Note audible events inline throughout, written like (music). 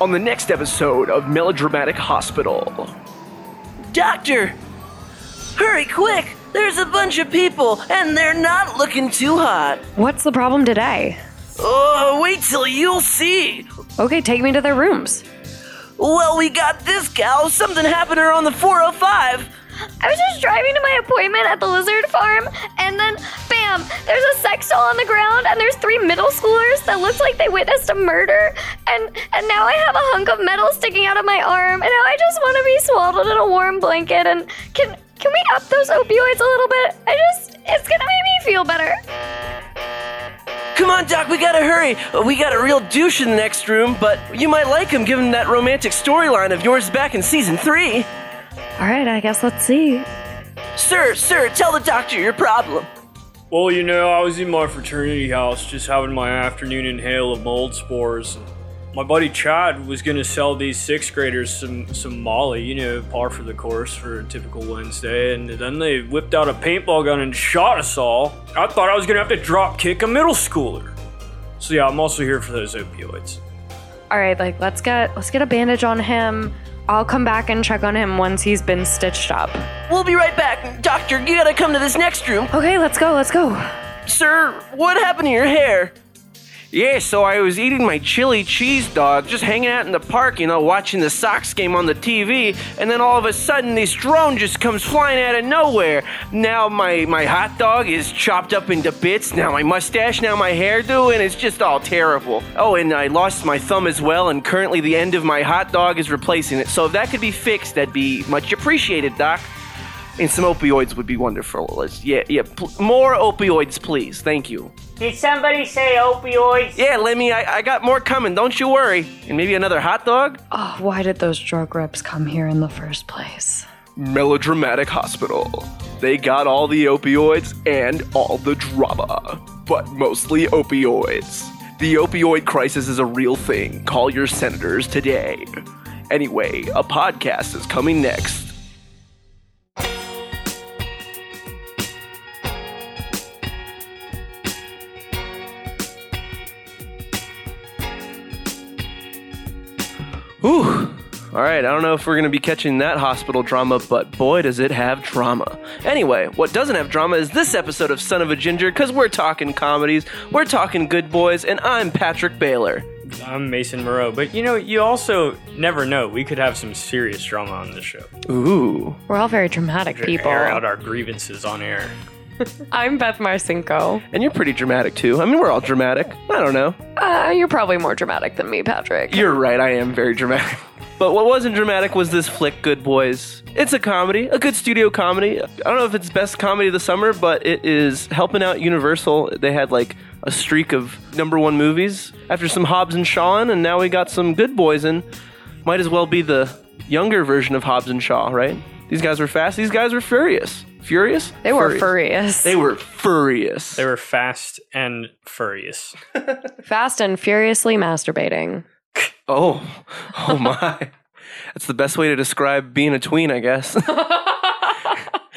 on the next episode of Melodramatic Hospital. Doctor! Hurry quick! There's a bunch of people, and they're not looking too hot. What's the problem today? Oh, wait till you'll see. Okay, take me to their rooms. Well, we got this gal. Something happened to her on the 405. I was just driving to my appointment at the lizard farm, and then, bam, there's a sex doll on the ground, and there's three middle schoolers that looked like they witnessed a murder, and and now I have a hunk of metal sticking out of my arm, and now I just want to be swaddled in a warm blanket. And can can we up those opioids a little bit? I just, it's gonna make me feel better. Come on, Doc, we gotta hurry. Uh, we got a real douche in the next room, but you might like him given that romantic storyline of yours back in season three. All right, I guess let's see. Sir, sir, tell the doctor your problem. Well, you know, I was in my fraternity house just having my afternoon inhale of mold spores. My buddy Chad was gonna sell these sixth graders some some Molly, you know, par for the course for a typical Wednesday, and then they whipped out a paintball gun and shot us all. I thought I was gonna have to drop kick a middle schooler. So yeah, I'm also here for those opioids. All right, like let's get let's get a bandage on him. I'll come back and check on him once he's been stitched up. We'll be right back. Doctor, you gotta come to this next room. Okay, let's go. Let's go. Sir, what happened to your hair? Yeah, so I was eating my chili cheese dog, just hanging out in the park, you know, watching the Sox game on the TV, and then all of a sudden this drone just comes flying out of nowhere. Now my, my hot dog is chopped up into bits, now my mustache, now my hairdo, and it's just all terrible. Oh, and I lost my thumb as well, and currently the end of my hot dog is replacing it. So if that could be fixed, that'd be much appreciated, Doc. And some opioids would be wonderful. Let's, yeah, yeah, pl- more opioids, please. Thank you. Did somebody say opioids? Yeah, Lemmy, I, I got more coming. Don't you worry. And maybe another hot dog? Oh, why did those drug reps come here in the first place? Melodramatic Hospital. They got all the opioids and all the drama, but mostly opioids. The opioid crisis is a real thing. Call your senators today. Anyway, a podcast is coming next. Whew. All right, I don't know if we're going to be catching that hospital drama, but boy, does it have drama. Anyway, what doesn't have drama is this episode of Son of a Ginger, because we're talking comedies, we're talking good boys, and I'm Patrick Baylor. I'm Mason Moreau, but you know, you also never know. We could have some serious drama on this show. Ooh. We're all very dramatic people. Air out our grievances on air. (laughs) I'm Beth Marcinko. And you're pretty dramatic too. I mean, we're all dramatic. I don't know. Uh, you're probably more dramatic than me, Patrick. You're right, I am very dramatic. But what wasn't dramatic was this flick, Good Boys. It's a comedy, a good studio comedy. I don't know if it's best comedy of the summer, but it is helping out Universal. They had like a streak of number one movies after some Hobbs and Shaw, and now we got some Good Boys in. Might as well be the younger version of Hobbs and Shaw, right? These guys were fast. These guys were furious. Furious? They were furious. They were furious. They were fast and furious. (laughs) fast and furiously masturbating. (laughs) Oh, oh my. That's the best way to describe being a tween, I guess. (laughs)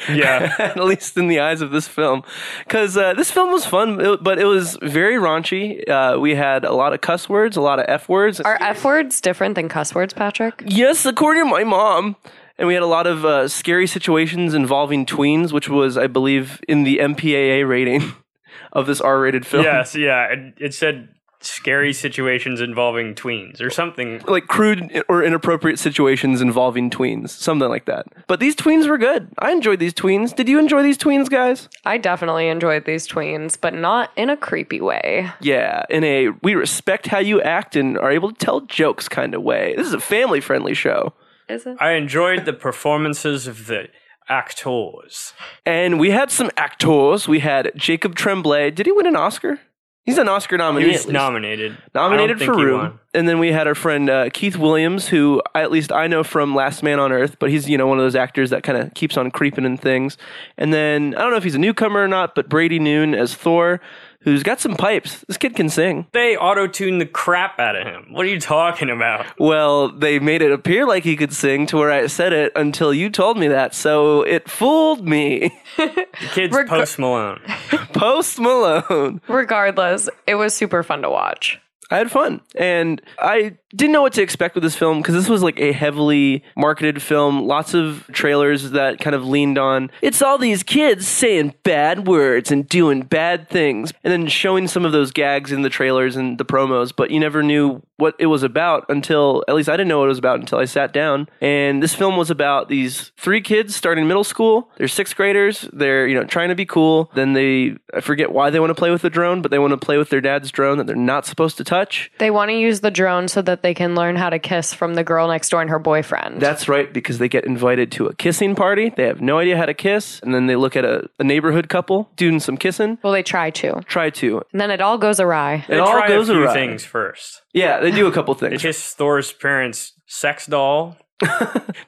Yeah. At least in the eyes of this film. Because uh, this film was fun, but it was very raunchy. Uh, we had a lot of cuss words, a lot of F words. Are F words different than cuss words, Patrick? Yes, according to my mom. And we had a lot of uh, scary situations involving tweens, which was, I believe, in the MPAA rating (laughs) of this R rated film. yes, yeah. It, it said scary situations involving tweens or something. like crude or inappropriate situations involving tweens, something like that. But these tweens were good. I enjoyed these tweens. Did you enjoy these tweens, guys? I definitely enjoyed these tweens, but not in a creepy way. Yeah, in a we respect how you act and are able to tell jokes kind of way. This is a family friendly show. Is it? I enjoyed the performances of the actors. And we had some actors. We had Jacob Tremblay. Did he win an Oscar? He's an Oscar nominee. He at was nominated. nominated for think Room. And then we had our friend uh, Keith Williams, who I, at least I know from Last Man on Earth, but he's you know one of those actors that kind of keeps on creeping in things. And then I don't know if he's a newcomer or not, but Brady Noon as Thor, who's got some pipes. This kid can sing. They auto tuned the crap out of him. What are you talking about? Well, they made it appear like he could sing to where I said it until you told me that, so it fooled me. The kid's Reg- Post Malone. (laughs) Post Malone. Regardless, it was super fun to watch. I had fun. And I didn't know what to expect with this film because this was like a heavily marketed film. Lots of trailers that kind of leaned on it's all these kids saying bad words and doing bad things, and then showing some of those gags in the trailers and the promos. But you never knew what it was about until at least I didn't know what it was about until I sat down. And this film was about these three kids starting middle school. They're sixth graders. They're you know trying to be cool. Then they I forget why they want to play with the drone, but they want to play with their dad's drone that they're not supposed to touch. They want to use the drone so that they can learn how to kiss from the girl next door and her boyfriend. That's right, because they get invited to a kissing party. They have no idea how to kiss, and then they look at a, a neighborhood couple doing some kissing. well, they try to. Try to. And then it all goes awry. They It all try goes a few awry. things first. Yeah, they do a couple things. They things. kiss Thor's parents' sex doll. (laughs)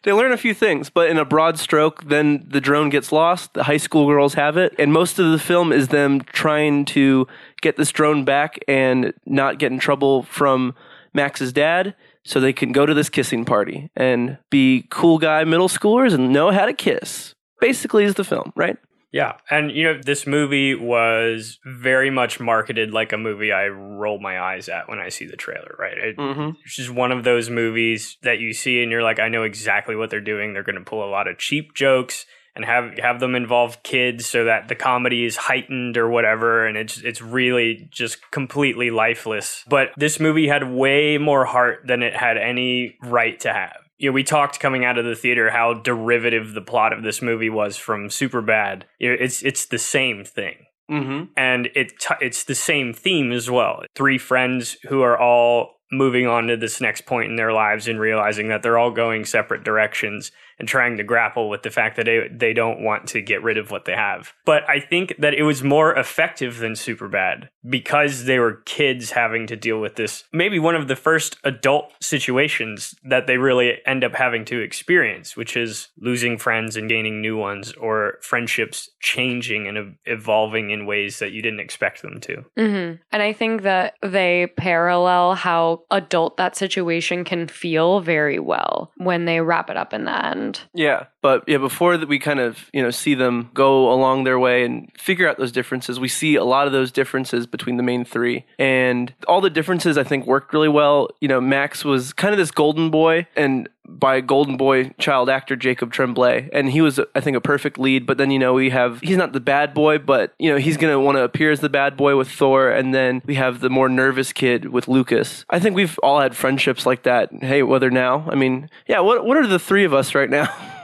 They learn a few things, but in a broad stroke, then the drone gets lost. The high school girls have it, and most of the film is them trying to get this drone back and not get in trouble from Max's dad, so they can go to this kissing party and be cool guy middle schoolers and know how to kiss. Basically, is the film, right? Yeah, and you know this movie was very much marketed like a movie I roll my eyes at when I see the trailer. Right, it, Mm-hmm. it's just one of those movies that you see and you're like, I know exactly what they're doing. They're going to pull a lot of cheap jokes and have have them involve kids so that the comedy is heightened or whatever, and it's it's really just completely lifeless. But this movie had way more heart than it had any right to have you know, we talked coming out of the theater how derivative the plot of this movie was from Superbad. It's it's the same thing, Mm-hmm. and it t- it's the same theme as well. Three friends who are all moving on to this next point in their lives and realizing that they're all going separate directions and trying to grapple with the fact that they, they don't want to get rid of what they have. But I think that it was more effective than Superbad because they were kids having to deal with this. Maybe one of the first adult situations that they really end up having to experience, which is losing friends and gaining new ones or friendships changing and evolving in ways that you didn't expect them to. hmm And I think that they parallel how adult that situation can feel very well when they wrap it up in the end. Yeah, but yeah, before that we kind of you know see them go along their way and figure out those differences. We see a lot of those differences between the main three, and all the differences I think worked really well. You know, Max was kind of this golden boy, and by golden boy child actor Jacob Tremblay, and he was I think a perfect lead. But then you know we have he's not the bad boy, but you know he's gonna want to appear as the bad boy with Thor, and then we have the more nervous kid with Lucas. I think we've all had friendships like that. Hey, whether now, I mean, yeah, what what are the three of us right now? (laughs)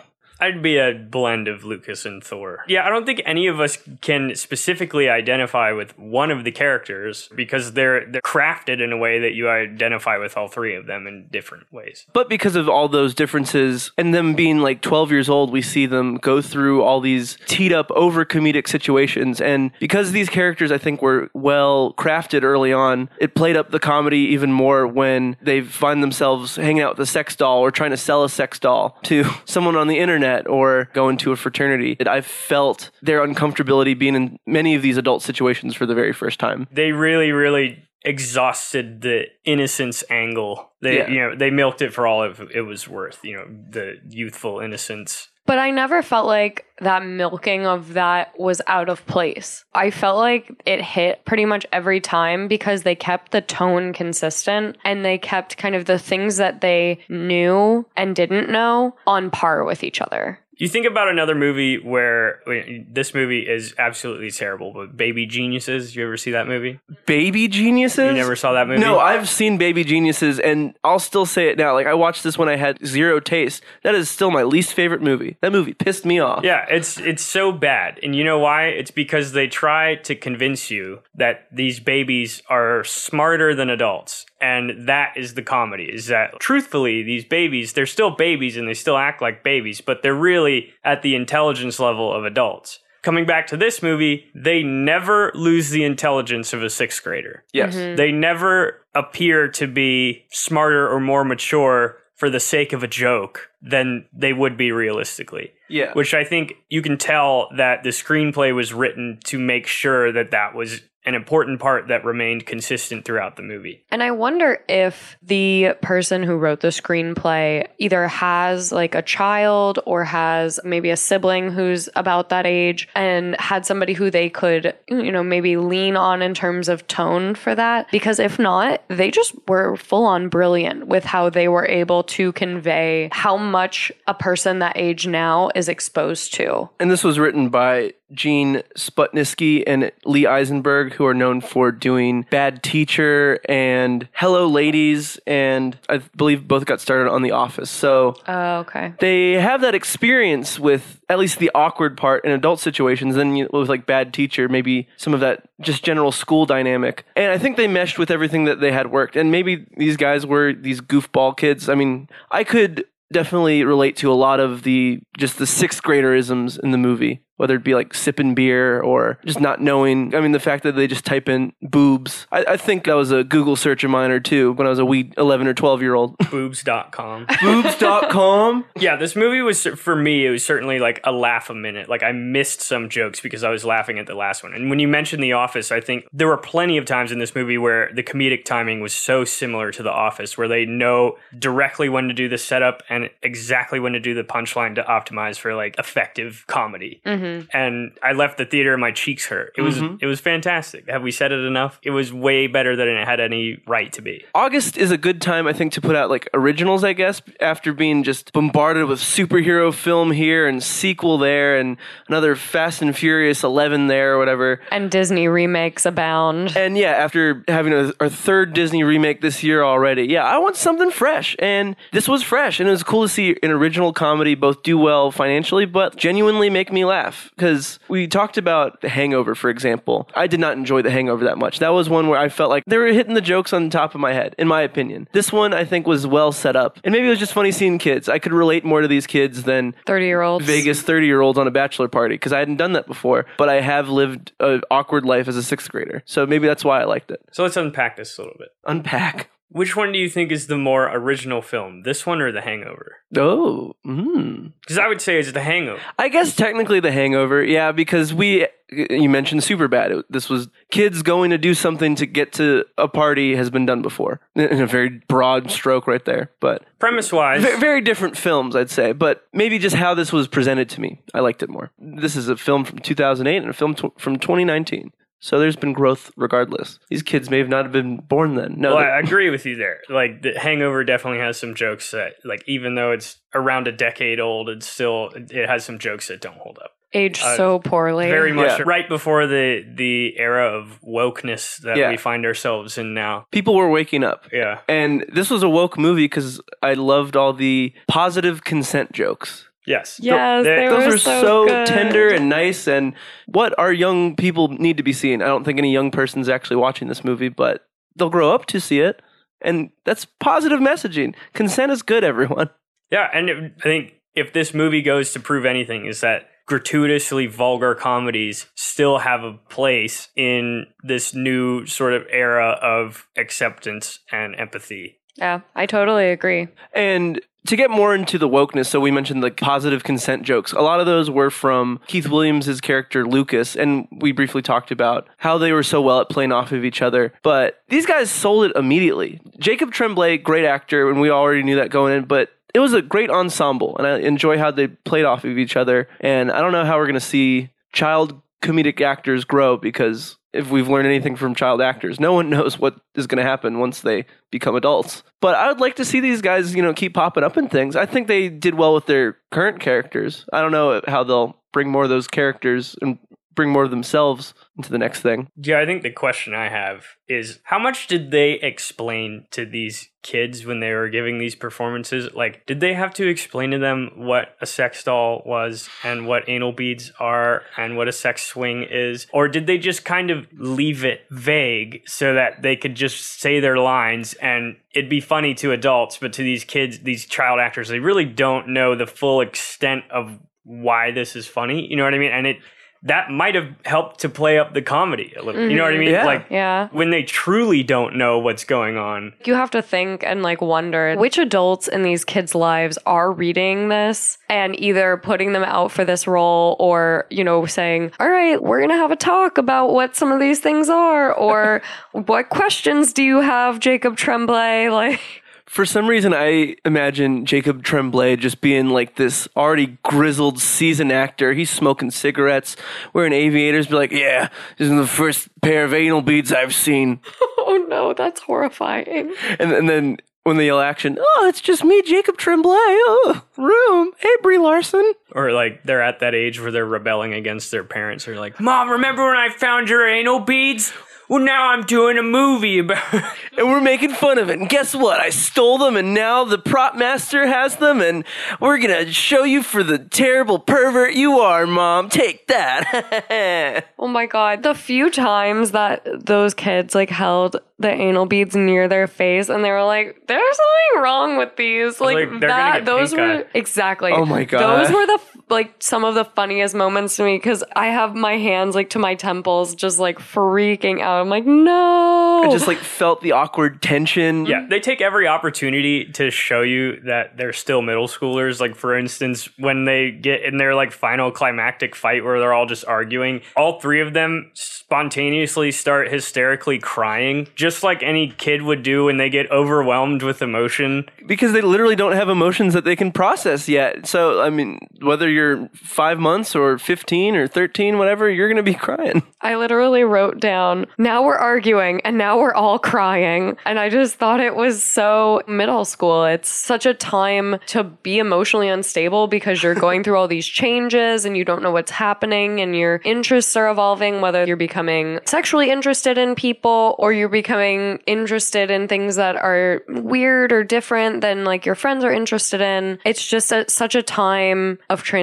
I'd be a blend of Lucas and Thor. Yeah, I don't think any of us can specifically identify with one of the characters because they're they're crafted in a way that you identify with all three of them in different ways. But because of all those differences and them being like 12 years old, we see them go through all these teed up over comedic situations. And because these characters, I think, were well crafted early on, it played up the comedy even more when they find themselves hanging out with a sex doll or trying to sell a sex doll to (laughs) someone on the internet or go into a fraternity. That I felt their uncomfortability being in many of these adult situations for the very first time. They really, really exhausted the innocence angle. They Yeah. you know, they milked it for all of it was worth, you know, the youthful innocence. But I never felt like that milking of that was out of place. I felt like it hit pretty much every time because they kept the tone consistent and they kept kind of the things that they knew and didn't know on par with each other. You think about another movie where this movie is absolutely terrible, but Baby Geniuses, you ever see that movie? Baby Geniuses? You never saw that movie? No, I've seen Baby Geniuses, and I'll still say it now. Like I watched this when I had zero taste. That is still my least favorite movie. That movie pissed me off. Yeah, it's it's so bad. And you know why? It's because they try to convince you that these babies are smarter than adults. And that is the comedy. Is that truthfully these babies, they're still babies and they still act like babies, but they're really at the intelligence level of adults. Coming back to this movie, they never lose the intelligence of a 6th grader. Yes. Mm-hmm. They never appear to be smarter or more mature for the sake of a joke than they would be realistically Yeah. which I think you can tell that the screenplay was written to make sure that that was an important part that remained consistent throughout the movie. And I wonder if the person who wrote the screenplay either has like a child or has maybe a sibling who's about that age and had somebody who they could, you know, maybe lean on in terms of tone for that. Because if not, they just were full on brilliant with how they were able to convey how much a person that age now is exposed to. And this was written by Gene Stupnitsky and Lee Eisenberg, who are known for doing Bad Teacher and Hello Ladies, and I believe both got started on The Office. So Oh, okay. they have that experience with at least the awkward part in adult situations. Then you, with like Bad Teacher, maybe some of that just general school dynamic. And I think they meshed with everything that they had worked. And maybe these guys were these goofball kids. I mean, I could definitely relate to a lot of the just the sixth graderisms in the movie whether it be like sipping beer or just not knowing. I mean, the fact that they just type in boobs. I, I think that was a Google search of mine or two when I was a wee 11 or 12 year old. (laughs) Boobs.com. boobs.com. yeah, this movie was for me. It was certainly like a laugh a minute. Like I missed some jokes because I was laughing at the last one. And when you mentioned The Office, I think there were plenty of times in this movie where the comedic timing was so similar to The Office, where they know directly when to do the setup and exactly when to do the punchline to optimize for like effective comedy. Mm-hmm. And I left the theater and my cheeks hurt. It was mm-hmm. it was fantastic. Have we said it enough? It was way better than it had any right to be. August is a good time, I think, to put out like originals, I guess, after being just bombarded with superhero film here and sequel there and another Fast and Furious 11 there or whatever. And Disney remakes abound. And yeah, after having a, our third Disney remake this year already, yeah, I want something fresh. And this was fresh. And it was cool to see an original comedy both do well financially, but genuinely make me laugh. Because we talked about The Hangover, for example. I did not enjoy The Hangover that much. That was one where I felt like they were hitting the jokes on the top of my head, in my opinion. This one, I think, was well set up. And maybe it was just funny seeing kids. I could relate more to these kids than 30 year olds. Vegas 30 year olds on a bachelor party because I hadn't done that before, but I have lived an awkward life as a sixth grader. So maybe that's why I liked it. So let's unpack this a little bit. Unpack. Which one do you think is the more original film? This one or The Hangover? Oh, mm. Because I would say it's The Hangover. I guess technically the hangover, yeah, because we, you mentioned Superbad. This was kids going to do something to get to a party has been done before in a very broad stroke right there. But Premise wise, very different films, I'd say, but maybe just how this was presented to me, I liked it more. This is a film from 2008 and a film tw- from 2019. So there's been growth regardless. These kids may have not have been born then. No, well, I agree with you there. Like The Hangover definitely has some jokes that, like, even though it's around a decade old, it's still it has some jokes that don't hold up. Aged Uh, so poorly. Very much Yeah. right before the the era of wokeness that Yeah. we find ourselves in now. people were waking up. Yeah. And this was a woke movie because I loved all the positive consent jokes. Yes. Yes, They- they Those were are so so, tender and nice, and what our young people need to be seeing. I don't think any young person's actually watching this movie, but they'll grow up to see it, and that's positive messaging. Consent is good, everyone. Yeah, and it, I think if this movie goes to prove anything, is that gratuitously vulgar comedies still have a place in this new sort of era of acceptance and empathy. Yeah, I totally agree. And to get more into the wokeness, so we mentioned the positive consent jokes. A lot of those were from Keith Williams' character Lucas, and we briefly talked about how they were so well at playing off of each other. But these guys sold it immediately. Jacob Tremblay, great actor, and we already knew that going in, but it was a great ensemble, and I enjoy how they played off of each other. And I don't know how we're going to see child comedic actors grow because if we've learned anything from child actors, no one (laughs) knows what is going to happen once they become adults. But I would like to see these guys, you know, keep popping up in things. I think they did well with their current characters. I don't know how they'll bring more of those characters and bring more of themselves into the next thing. Yeah, I think the question I have is how much did they explain to these kids when they were giving these performances? Like, did they have to explain to them what a sex doll was and what anal beads are and what a sex swing is? Or did they just kind of leave it vague so that they could just say their lines and it'd be funny to adults, but to these kids, these child actors, they really don't know the full extent of why this is funny. You know what I mean? And it that might have helped to play up the comedy a little. You know what I mm-hmm. mean? Yeah. Like Yeah. when they truly don't know what's going on. You have to think and like wonder which adults in these kids' lives are reading this and either putting them out for this role or, you know, saying, all right, we're going to have a talk about what some of these things are or (laughs) what questions do you have, Jacob Tremblay? (laughs) Like, For some reason, I imagine Jacob Tremblay just being like this already grizzled, seasoned actor. He's smoking cigarettes, wearing aviators, be like, "Yeah, this is the first pair of anal beads I've seen." (laughs) oh no, that's horrifying. And, and then when they yell action, "Oh, it's just me, Jacob Tremblay." Oh, room. Hey, Brie Larson. Or like they're at that age where they're rebelling against their parents. They're like, Mom, remember when I found your anal beads? Well, now I'm doing a movie about (laughs) And we're making fun of it. And guess what? I stole them, and now the prop master has them, and we're gonna show you for the terrible pervert you are, Mom. Take that. (laughs) Oh my god. The few times that those kids like held the anal beads near their face and they were like, there's something wrong with these. Like, like, that those were eye. exactly. Oh my God. Those were the f- like some of the funniest moments to me because I have my hands like to my temples just like freaking out. I'm like, no. I just like felt the awkward tension. Yeah, they take every opportunity to show you that they're still middle schoolers. Like, for instance, when they get in their like final climactic fight where they're all just arguing, all three of them spontaneously start hysterically crying, just like any kid would do when they get overwhelmed with emotion. because they literally don't have emotions that they can process yet. So, I mean, whether you're five months or 15 or 13, whatever, you're going to be crying. (laughs) I literally wrote down, now we're arguing and now we're all crying. And I just thought it was so middle school. It's such a time to be emotionally unstable because you're (laughs) going through all these changes and you don't know what's happening and your interests are evolving, whether you're becoming sexually interested in people or you're becoming interested in things that are weird or different than like your friends are interested in. It's just a, such a time of transition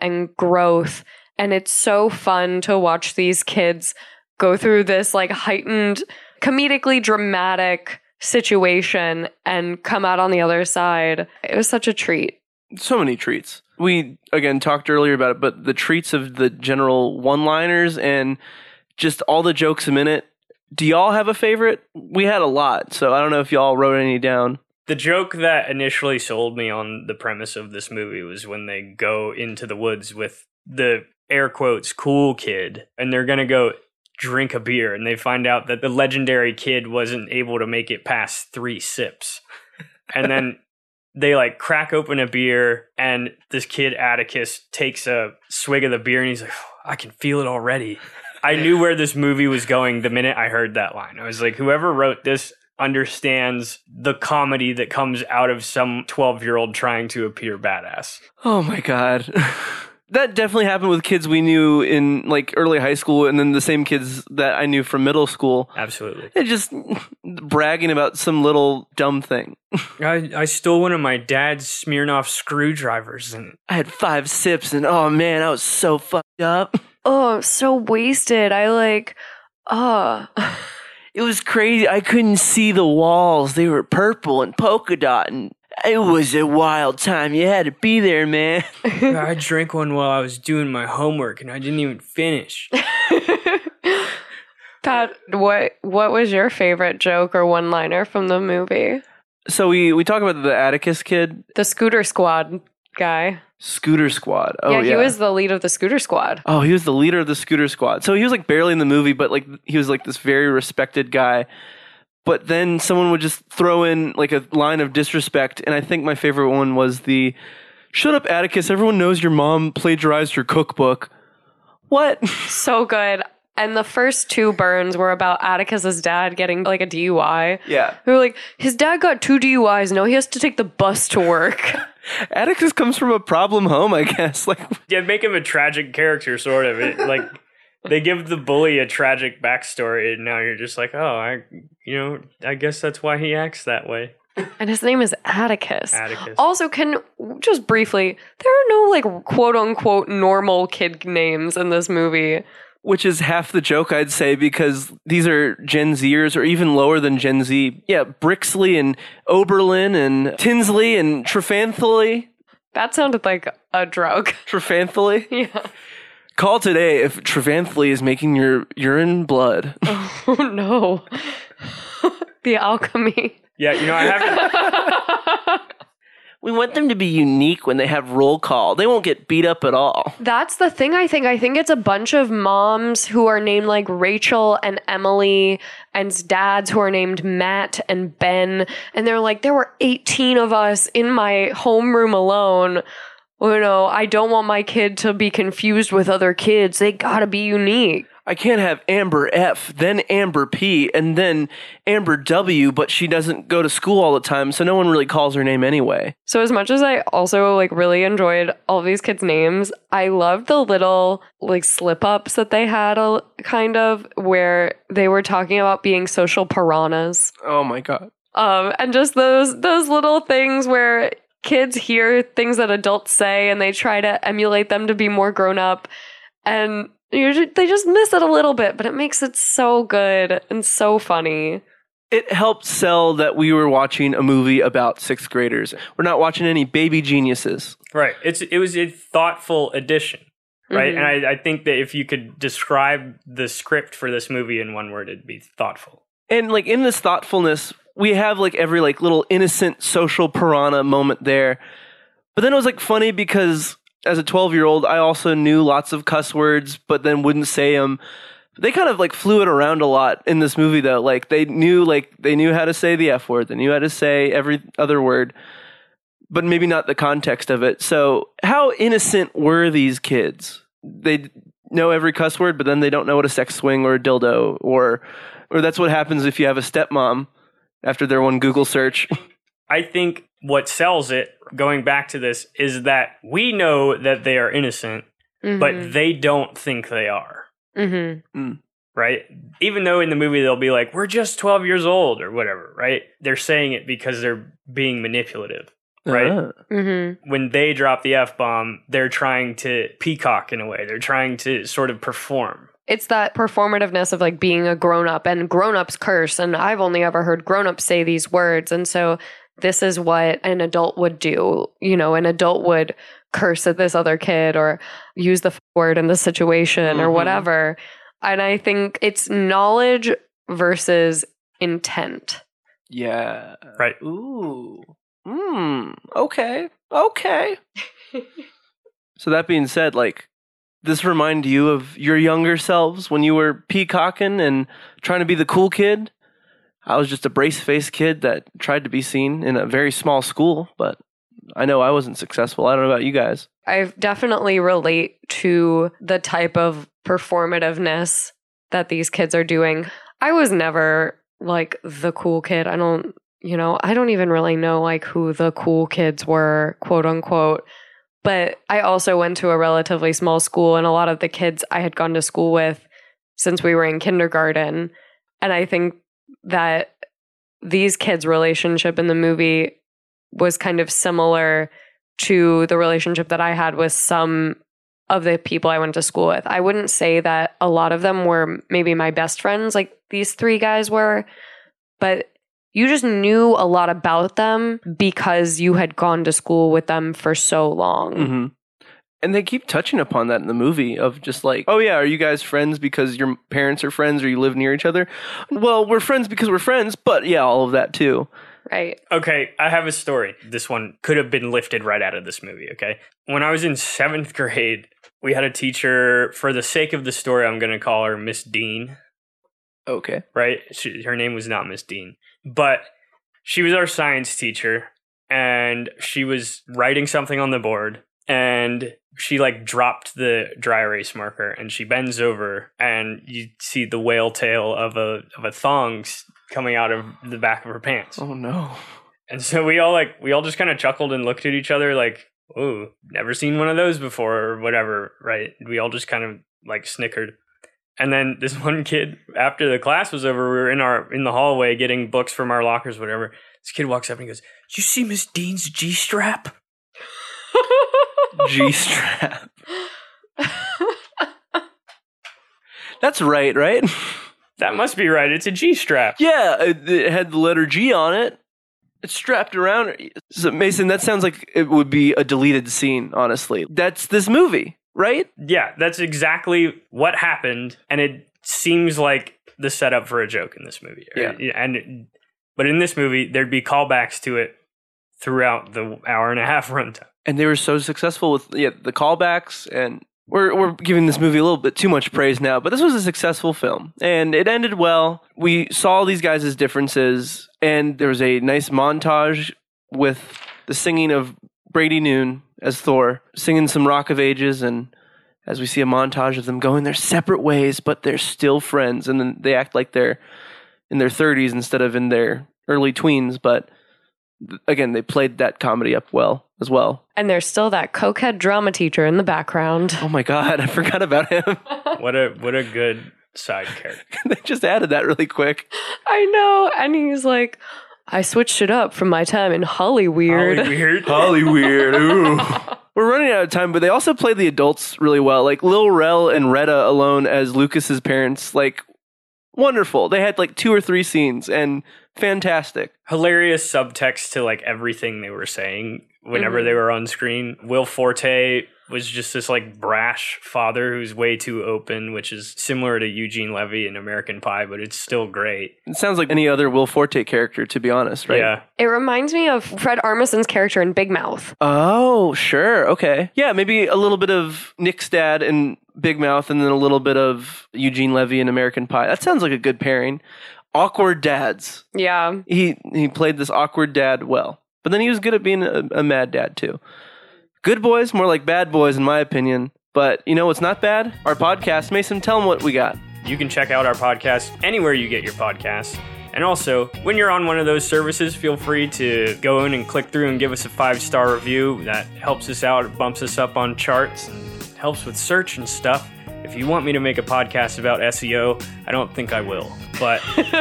and growth. And it's so fun to watch these kids go through this like heightened, comedically dramatic situation and come out on the other side. It was such a treat. So many treats. We, again, talked earlier about it, but the treats of the general one liners and just all the jokes a minute. Do y'all have a favorite? We had a lot, so I don't know if y'all wrote any down. The joke that initially sold me on the premise of this movie was when they go into the woods with the air quotes cool kid and they're going to go drink a beer and they find out that the legendary kid wasn't able to make it past 3 sips. And then (laughs) they like crack open a beer and this kid Atticus takes a swig of the beer and he's like oh, I can feel it already. I knew where this movie was going the minute I heard that line. I was like whoever wrote this understands the comedy that comes out of some 12-year-old trying to appear badass. Oh my god. (laughs) that definitely happened with kids we knew in like early high school and then the same kids that I knew from middle school. Absolutely. And just (laughs) bragging about some little dumb thing. (laughs) I, I stole one of my dad's Smirnoff screwdrivers and I had five sips and oh man, I was so fucked up. Oh, so wasted. I like, uh, It was crazy. I couldn't see the walls. They were purple and polka dot and it was a wild time. You had to be there, man. (laughs) I drank one while I was doing my homework and I didn't even finish. (laughs) Pat, what what was your favorite joke or one liner from the movie? So we we talk about the Atticus kid, The Scooter Squad guy. Scooter Squad. Oh yeah, yeah, he was the lead of the Scooter Squad. Oh, he was the leader of the scooter squad. So he was like barely in the movie, but like he was like this very respected guy. But then someone would just throw in like a line of disrespect, and I think my favorite one was the "Shut up, Atticus! Everyone knows your mom plagiarized your cookbook." What? (laughs) So good. And the first two burns were about Atticus's dad getting like a DUI. yeah, They were like, his dad got two DUIs. Now he has to take the bus to work. (laughs) Atticus comes from a problem home, I guess. (laughs) Like, Yeah, make him a tragic character, sort of. It, like (laughs) they give the bully a tragic backstory, and now you're just like, oh, I, you know, I guess that's why he acts that way. and his name is Atticus. Atticus. Also, can just briefly, there are no like quote unquote normal kid names in this movie. Which is half the joke, I'd say, because these are Gen Zers or even lower than Gen Z. Yeah, Brixley and Oberlin and Tinsley and Trefanthley. That sounded like a drug. (laughs) Trefanthley. yeah. Call today if Trevanthley is making your urine blood. (laughs) Oh no. (laughs) the alchemy. Yeah, you know, I haven't. We want them to be unique when they have roll call. They won't get beat up at all. That's the thing I think. I think it's a bunch of moms who are named like Rachel and Emily and dads who are named Matt and Ben. And they're like, there were 18 of us in my homeroom alone. Oh, you know, I don't want my kid to be confused with other kids. They gotta be unique. I can't have Amber F, then Amber P, and then Amber W, but she doesn't go to school all the time, so no one really calls her name anyway. So as much as I also like really enjoyed all these kids' names, I loved the little like slip ups that they had a kind of where they were talking about being social piranhas. Oh my god. Um and just those those little things where kids hear things that adults say and they try to emulate them to be more grown up and you ju- they just miss it a little bit, but it makes it so good and so funny. It helped sell that we were watching a movie about sixth graders. We're not watching any baby geniuses. Right. It's it was a thoughtful addition. Right. Mhm. And I, I think that if you could describe the script for this movie in one word, it'd be thoughtful. And like in this thoughtfulness, we have like every like little innocent social piranha moment there. But then it was like funny because as a 12 year old, I also knew lots of cuss words, but then wouldn't say them. They kind of like flew it around a lot in this movie though. Like they knew like they knew how to say the F word, they knew how to say every other word, but maybe not the context of it. So how innocent were these kids? They know every cuss word, but then they don't know what a sex swing or a dildo or or that's what happens if you have a stepmom after their one Google search. (laughs) I think what sells it, going back to this, is that we know that they are innocent, but they don't think they are. mm-hmm. Right? Even though in the movie they'll be like, we're just 12 years old or whatever, right? They're saying it because they're being manipulative. Right. Ah. Mm-hmm. When they drop the F bomb, they're trying to peacock in a way. They're trying to sort of perform. it's that performativeness of like being a grown up and grown ups curse and I've only ever heard grown ups say these words and so this is what an adult would do you know an adult would curse at this other kid or use the word in the situation or Mhm. whatever and I think it's knowledge versus intent Yeah. Right. Ooh. Hmm. Okay. Okay. (laughs) so that being said, like, this remind you of your younger selves when you were peacocking and trying to be the cool kid? I was just a brace faced kid that tried to be seen in a very small school, but I know I wasn't successful. I don't know about you guys. I definitely relate to the type of performativeness that these kids are doing. I was never like the cool kid. I don't, you know, I don't even really know like who the cool kids were, quote unquote. But I also went to a relatively small school, and a lot of the kids I had gone to school with since we were in kindergarten. And I think that these kids' relationship in the movie was kind of similar to the relationship that I had with some of the people I went to school with. I wouldn't say that a lot of them were maybe my best friends, like these three guys were, but you just knew a lot about them because you had gone to school with them for so long. hmm And they keep touching upon that in the movie of just like, oh yeah, are you guys friends because your parents are friends or you live near each other? Well, we're friends because we're friends, but yeah, all of that too. Right. Okay, I have a story. This one could have been lifted right out of this movie, okay? When I was in seventh grade, we had a teacher, for the sake of the story, I'm going to call her Miss Dean, Okay. right? She, her name was not Miss Dean, but she was our science teacher, and she was writing something on the board, and she like dropped the dry erase marker and she bends over and you see the whale tail of a of a thong coming out of the back of her pants. Oh no. And so we all like we all just kind of chuckled and looked at each other like, "Ooh, never seen one of those before," or whatever, right? We all just kind of like snickered. And then this (laughs) one kid, after the class was over, we were in our in the hallway getting books from our lockers, whatever. This kid walks up and he goes, "You see Miss Dean's G strap?" G strap. That's right, right? That must be right. It's a G strap. Yeah, it, it had the letter G on it. It's strapped around. So, Mason, that sounds like it would be a deleted scene, honestly. That's this movie. right? Yeah, that's exactly what happened, and it seems like the setup for a joke in this movie. Yeah. and but in this movie, there'd be callbacks to it throughout the hour and a half (laughs) runtime. And they were so successful with yeah, the callbacks and we're we're giving this movie a little bit too much praise now, but this was a successful film and it ended well. We saw these guys' differences and there was a nice montage with the singing of Brady Noon as Thor, singing some Rock of Ages and as we see a montage of them going their separate ways, but they're still friends and then they act like they're in their 30s instead of in their early tweens, but again, they played that comedy up well as well. And there's still that cokehead drama teacher in the background. Oh my god, (laughs) I forgot about him. (laughs) What a what a good side character. (laughs) they just added that really quick. I know. And he's like, I switched it up from my time in Hollyweird. Holly weird. Holly weird. Ooh. We're running out of time, but they also played the adults really well. Like Lil Rel and Retta alone as Lucas's parents, like wonderful. They had like two or three scenes and fantastic. Hilarious subtext to like everything they were saying whenever mm-hmm. they were on screen. Will Forte was just this like brash father who's way too open, which is similar to Eugene Levy in American Pie, but it's still great. It sounds like any other Will Forte character, to be honest, right? Yeah. It reminds me of Fred Armisen's character in Big Mouth. Oh, sure. Okay. Yeah, maybe a little bit of Nick's dad in Big Mouth and then a little bit of Eugene Levy in American Pie. That sounds like a good pairing. Awkward dads. Yeah. He he played this awkward dad well. But then he was good at being a, a mad dad too. Good boys, more like bad boys in my opinion. But you know what's not bad? Our podcast. Mason, tell them what we got. You can check out our podcast anywhere you get your podcasts. And also, when you're on one of those services, feel free to go in and click through and give us a five star review. That helps us out, it bumps us up on charts, and helps with search and stuff. If you want me to make a podcast about SEO, I don't think I will. But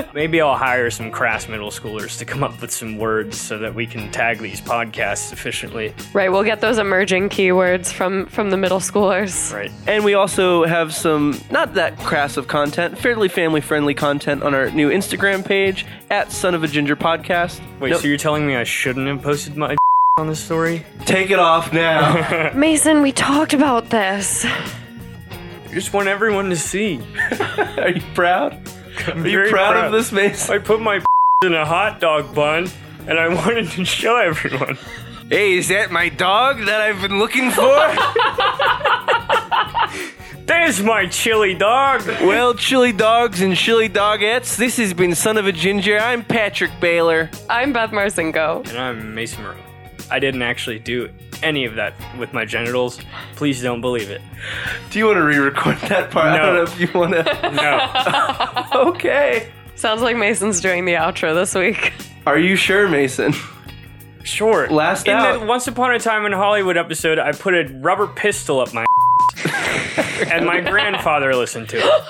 (laughs) maybe I'll hire some crass middle schoolers to come up with some words so that we can tag these podcasts efficiently. Right. We'll get those emerging keywords from from the middle schoolers. Right. And we also have some not that crass of content, fairly family friendly content on our new Instagram page at Son of a Ginger Podcast. Wait, Nope. so you're telling me I shouldn't have posted my (laughs) on this story? take it off now. (laughs) Mason, we talked about this. I just want everyone to see. (laughs) Are you proud? I'm Are you very proud, of this, Mason? I put my (laughs) in a hot dog bun and I (laughs) wanted to show everyone. Hey, is that my dog that I've been looking for? There's my chili dog. well, chili dogs and chili dogettes, this has been Son of a Ginger. I'm Patrick Baylor. I'm Beth Marcinko. And I'm Mason Moreau. I didn't actually do any of that with my genitals. Please don't believe it. Do you want to re-record that part? I No. don't know if you want to. (laughs) No. (laughs) okay. Sounds like Mason's doing the outro this week. Are you sure, Mason? Sure. Last in out. the Once Upon a Time in Hollywood episode, I put a rubber pistol up my (laughs) and my grandfather listened to it.